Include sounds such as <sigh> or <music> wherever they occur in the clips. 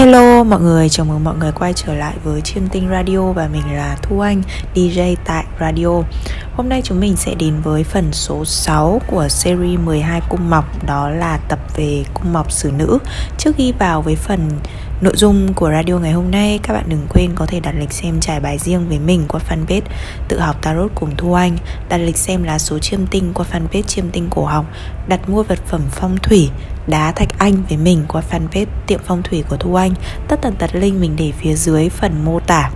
Hello mọi người, chào mừng mọi người quay trở lại với Chiêm Tinh Radio và mình là Thu Anh, DJ tại Radio. Hôm nay chúng mình sẽ đến với phần số 6 của series 12 cung mọc, đó là tập về cung mọc xử nữ. Trước khi vào với phần nội dung của radio ngày hôm nay, các bạn đừng quên có thể đặt lịch xem trải bài riêng với mình qua fanpage Tự học Tarot cùng Thu Anh, đặt lịch xem lá số chiêm tinh qua fanpage Chiêm Tinh Cổ học, đặt mua vật phẩm phong thủy, đá thạch anh với mình qua fanpage tiệm phong thủy của Thu Anh. Tất tần tật link mình để phía dưới phần mô tả.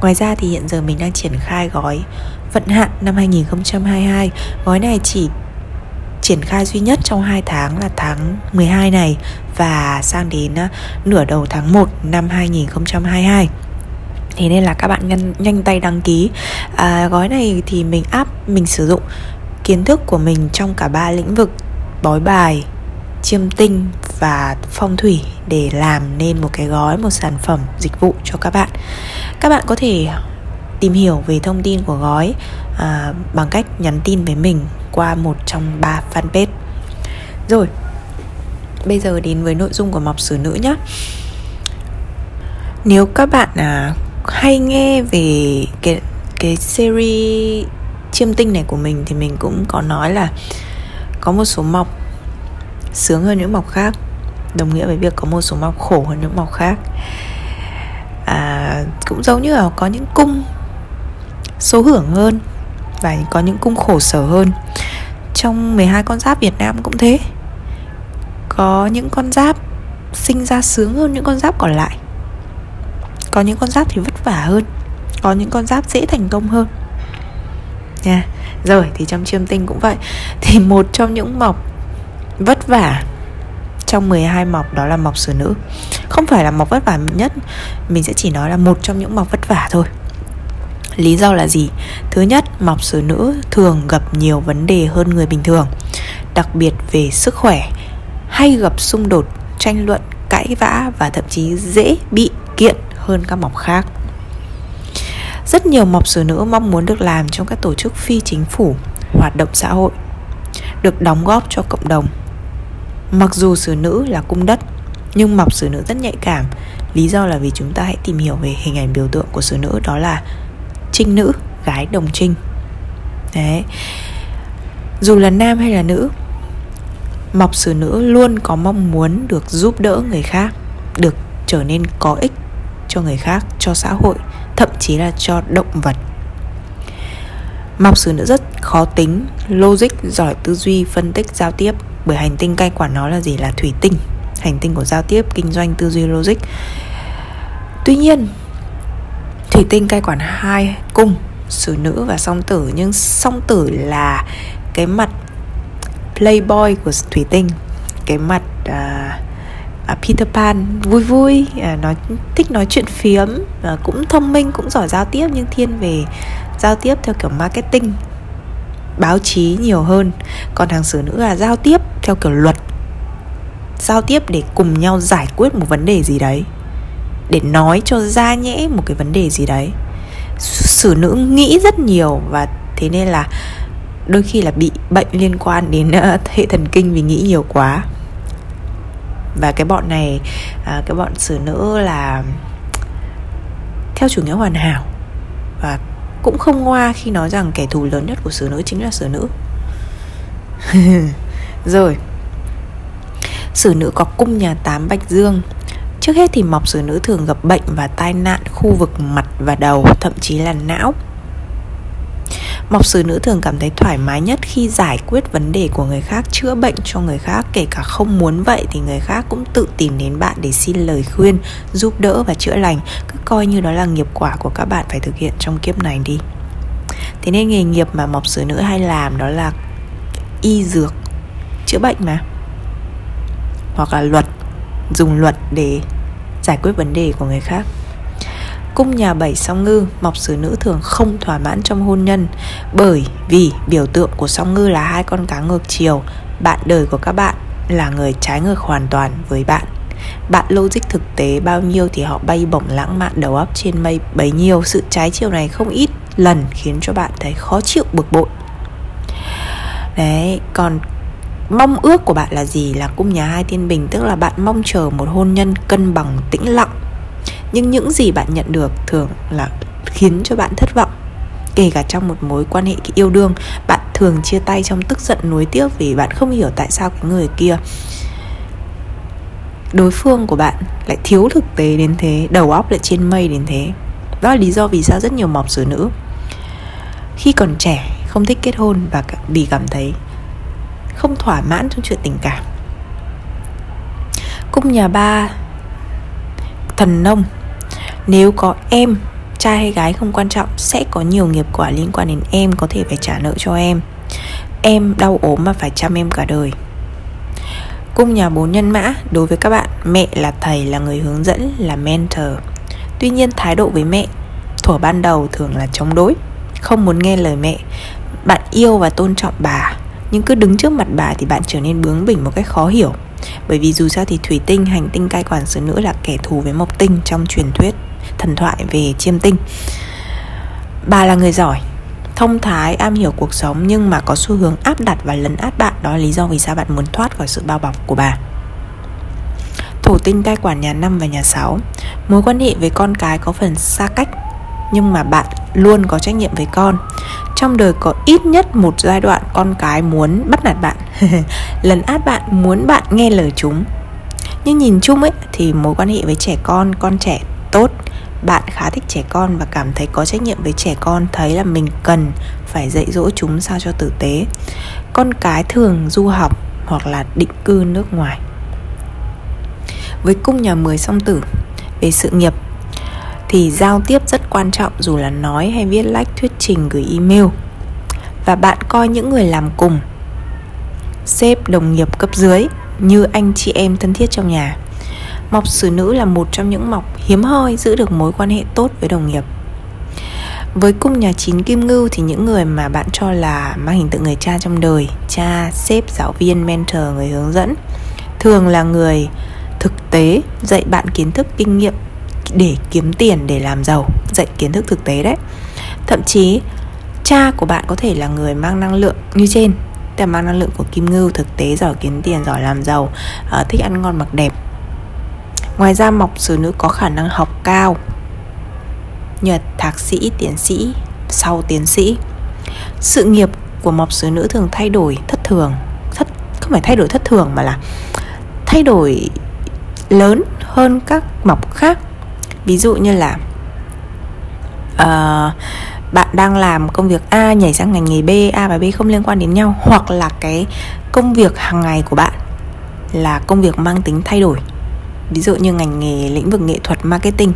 Ngoài ra thì hiện giờ mình đang triển khai gói vận hạn năm 2022. Gói này chỉ triển khai duy nhất trong 2 tháng là tháng 12 này và sang đến ờ, nửa đầu tháng 1 năm 2022 thế nên là các bạn nhanh, nhanh tay đăng ký. À, gói này thì mình áp mình sử dụng kiến thức của mình trong cả ba lĩnh vực bói bài chiêm tinh và phong thủy để làm nên một cái gói một sản phẩm dịch vụ cho các bạn. Các bạn có thể tìm hiểu về thông tin của gói à, bằng cách nhắn tin với mình qua một trong ba fanpage. Rồi bây giờ đến với nội dung của mọc xử nữ nhé nếu các bạn à, hay nghe về cái cái series chiêm tinh này của mình thì mình cũng có nói là có một số mọc sướng hơn những mọc khác đồng nghĩa với việc có một số mọc khổ hơn những mọc khác. À, cũng giống như là có những cung số hưởng hơn và có những cung khổ sở hơn. Trong 12 con giáp Việt Nam cũng thế có những con giáp sinh ra sướng hơn những con giáp còn lại. Có những con giáp thì vất vả hơn có những con giáp dễ thành công hơn. Nha rồi thì trong chiêm tinh cũng vậy. <laughs> Thì một trong những mọc vất vả trong 12 mọc đó là mọc xử nữ. Không phải là mọc vất vả nhất Mình sẽ chỉ nói là một trong những mọc vất vả thôi. Lý do là gì? Thứ nhất, mọc xử nữ thường gặp nhiều vấn đề hơn người bình thường Đặc biệt về sức khỏe. Hay gặp xung đột, tranh luận, cãi vã Và thậm chí dễ bị kiện hơn các mọc khác. Rất nhiều mọc xử nữ mong muốn được làm trong các tổ chức phi chính phủ, hoạt động xã hội Được đóng góp cho cộng đồng. Mặc dù xử nữ là cung đất Nhưng mọc xử nữ rất nhạy cảm. Lý do là vì chúng ta hãy tìm hiểu về hình ảnh biểu tượng của xử nữ Đó là trinh nữ, gái đồng trinh. Đấy. Dù là nam hay là nữ Mọc xử nữ luôn có mong muốn được giúp đỡ người khác Được trở nên có ích cho người khác, cho xã hội Thậm chí là cho động vật. Mọc xử nữ rất khó tính, logic, giỏi tư duy, phân tích, giao tiếp. Bởi hành tinh cai quản nó là gì? Là thủy tinh. Hành tinh của giao tiếp kinh doanh tư duy logic. Tuy nhiên thủy tinh cai quản hai cung xử nữ và song tử. Nhưng song tử là cái mặt playboy của thủy tinh. Cái mặt uh, uh, Peter Pan vui vui uh, nói thích nói chuyện phiếm uh, cũng thông minh cũng giỏi giao tiếp nhưng thiên về giao tiếp theo kiểu marketing báo chí nhiều hơn. Còn thằng xử nữ là giao tiếp theo kiểu luật giao tiếp để cùng nhau giải quyết một vấn đề gì đấy để nói cho ra nhẽ một cái vấn đề gì đấy. Xử nữ nghĩ rất nhiều và thế nên là đôi khi là bị bệnh liên quan đến ờ, hệ thần kinh vì nghĩ nhiều quá. Và cái bọn này à, cái bọn xử nữ là theo chủ nghĩa hoàn hảo và cũng không ngoa khi nói rằng kẻ thù lớn nhất của xử nữ chính là xử nữ. <laughs> Rồi, xử nữ có cung nhà tám bạch dương. Trước hết thì mọc xử nữ thường gặp bệnh và tai nạn khu vực mặt và đầu, thậm chí là não. Mọc xử nữ thường cảm thấy thoải mái nhất khi giải quyết vấn đề của người khác, chữa bệnh cho người khác, kể cả không muốn vậy thì người khác cũng tự tìm đến bạn để xin lời khuyên, giúp đỡ và chữa lành. Cứ coi như đó là nghiệp quả của các bạn phải thực hiện trong kiếp này đi. Thế nên nghề nghiệp mà mọc xử nữ hay làm đó là y dược, chữa bệnh mà. Hoặc là luật, dùng luật để giải quyết vấn đề của người khác cung nhà bảy song ngư, mọc xử nữ thường không thỏa mãn trong hôn nhân. Bởi vì biểu tượng của song ngư là hai con cá ngược chiều, bạn đời của các bạn là người trái ngược hoàn toàn với bạn. Bạn logic thực tế bao nhiêu thì họ bay bổng lãng mạn đầu óc trên mây bấy nhiêu. Sự trái chiều này không ít lần khiến cho bạn thấy khó chịu, bực bội. Đấy, còn mong ước của bạn là gì? Là cung nhà hai thiên bình, tức là bạn mong chờ một hôn nhân cân bằng, tĩnh lặng nhưng những gì bạn nhận được thường là khiến cho bạn thất vọng. Kể cả trong một mối quan hệ yêu đương, bạn thường chia tay trong tức giận nuối tiếc vì bạn không hiểu tại sao cái người kia, đối phương của bạn lại thiếu thực tế đến thế, đầu óc lại trên mây đến thế. Đó là lý do vì sao rất nhiều mọc xử nữ khi còn trẻ không thích kết hôn và vì cảm thấy không thỏa mãn trong chuyện tình cảm. Cung nhà ba, thần nông nếu có em, trai hay gái không quan trọng, sẽ có nhiều nghiệp quả liên quan đến em có thể phải trả nợ cho em. Em đau ốm mà phải chăm em cả đời. Cung nhà bốn nhân mã, đối với các bạn, mẹ là thầy, là người hướng dẫn, là mentor. Tuy nhiên, thái độ với mẹ, thuở ban đầu thường là chống đối, không muốn nghe lời mẹ. Bạn yêu và tôn trọng bà, nhưng cứ đứng trước mặt bà thì bạn trở nên bướng bỉnh một cách khó hiểu. Bởi vì dù sao thì thủy tinh, hành tinh cai quản xứ nữ là kẻ thù với mộc tinh trong truyền thuyết thần thoại về chiêm tinh. Bà là người giỏi, thông thái, am hiểu cuộc sống, nhưng mà có xu hướng áp đặt và lấn át bạn. Đó là lý do vì sao bạn muốn thoát khỏi sự bao bọc của bà. Thủ tinh cai quản nhà năm và nhà 6 mối quan hệ với con cái có phần xa cách, nhưng mà bạn luôn có trách nhiệm với con. Trong đời có ít nhất một giai đoạn con cái muốn bắt nạt bạn, <laughs> lấn át bạn, muốn bạn nghe lời chúng. Nhưng nhìn chung ấy, thì mối quan hệ với trẻ con con trẻ tốt bạn khá thích trẻ con và cảm thấy có trách nhiệm với trẻ con, thấy là mình cần phải dạy dỗ chúng sao cho tử tế. Con cái thường du học hoặc là định cư nước ngoài. Với cung nhà 10 song tử, về sự nghiệp thì giao tiếp rất quan trọng, dù là nói hay viết lách, thuyết trình, gửi email. Và bạn coi những người làm cùng, sếp, đồng nghiệp cấp dưới như anh chị em thân thiết trong nhà mọc xử nữ là một trong những mọc hiếm hoi giữ được mối quan hệ tốt với đồng nghiệp. Với cung nhà chín kim ngưu thì những người mà bạn cho là mang hình tượng người cha trong đời, cha, sếp, giáo viên, mentor, người hướng dẫn, thường là người thực tế dạy bạn kiến thức, kinh nghiệm để kiếm tiền, để làm giàu, dạy kiến thức thực tế đấy. Thậm chí, cha của bạn có thể là người mang năng lượng như trên, tức là mang năng lượng của kim ngưu, thực tế, giỏi kiếm tiền, giỏi làm giàu ờ, thích ăn ngon mặc đẹp ngoài ra mọc xử nữ có khả năng học cao. Nhật thạc sĩ tiến sĩ sau tiến sĩ. Sự nghiệp của mọc xử nữ thường thay đổi thất thường. Thất không phải thay đổi thất thường mà là thay đổi lớn hơn các mọc khác. Ví dụ như là uh, bạn đang làm công việc A nhảy sang ngành nghề B, A và B không liên quan đến nhau hoặc là cái công việc hàng ngày của bạn là công việc mang tính thay đổi. Ví dụ như ngành nghề lĩnh vực nghệ thuật marketing.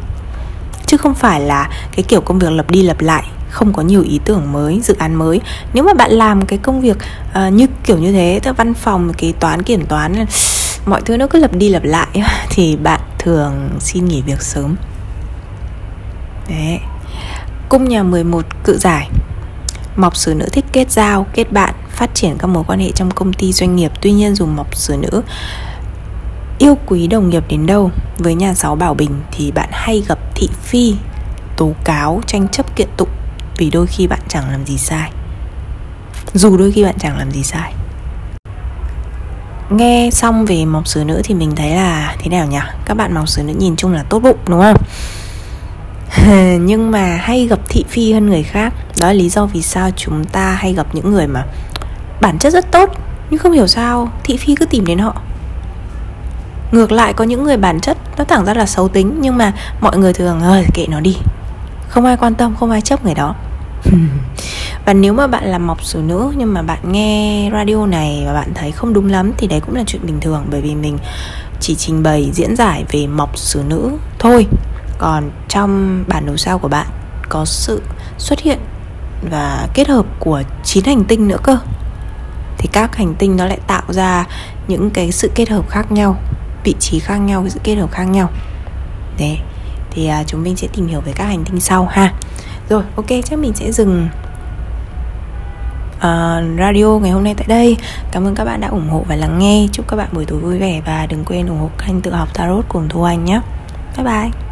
Chứ không phải là cái kiểu công việc lặp đi lặp lại không có nhiều ý tưởng mới dự án mới. Nếu mà bạn làm cái công việc uh, như kiểu như thế theo văn phòng kế toán kiểm toán mọi thứ nó cứ lặp đi lặp lại <laughs> thì bạn thường xin nghỉ việc sớm. Đấy. Cung nhà 11 cự giải. Mọc sử nữ thích kết giao, kết bạn, phát triển các mối quan hệ trong công ty doanh nghiệp. Tuy nhiên dù mọc sử nữ yêu quý đồng nghiệp đến đâu? Với nhà sáu Bảo Bình thì bạn hay gặp thị phi, tố cáo, tranh chấp kiện tụng. Vì đôi khi bạn chẳng làm gì sai. Dù đôi khi bạn chẳng làm gì sai. Nghe xong về mọc sứ nữ thì mình thấy là thế nào nhỉ? Các bạn mọc sứ nữ nhìn chung là tốt bụng đúng không? <laughs> nhưng mà hay gặp thị phi hơn người khác. Đó là lý do vì sao chúng ta hay gặp những người mà bản chất rất tốt nhưng không hiểu sao thị phi cứ tìm đến họ ngược lại, có những người bản chất nó thẳng ra là xấu tính, nhưng mà mọi người thường ơi kệ nó đi. Không ai quan tâm, không ai chấp người đó. <laughs> Và nếu mà bạn là mọc sử nữ, nhưng mà bạn nghe radio này và bạn thấy không đúng lắm, thì đấy cũng là chuyện bình thường. Bởi vì mình chỉ trình bày, diễn giải về mọc sử nữ thôi. Còn trong bản đồ sao của bạn có sự xuất hiện và kết hợp của chín hành tinh nữa cơ. Thì các hành tinh nó lại tạo ra những cái sự kết hợp khác nhau vị trí khác nhau sự kết hợp khác nhau. Đấy thì à, chúng mình sẽ tìm hiểu về các hành tinh sau ha. Rồi ok chắc mình sẽ dừng uh, radio ngày hôm nay tại đây. Cảm ơn các bạn đã ủng hộ và lắng nghe. Chúc các bạn buổi tối vui vẻ và đừng quên ủng hộ kênh tự học tarot cùng thu anh nhé. Bye bye.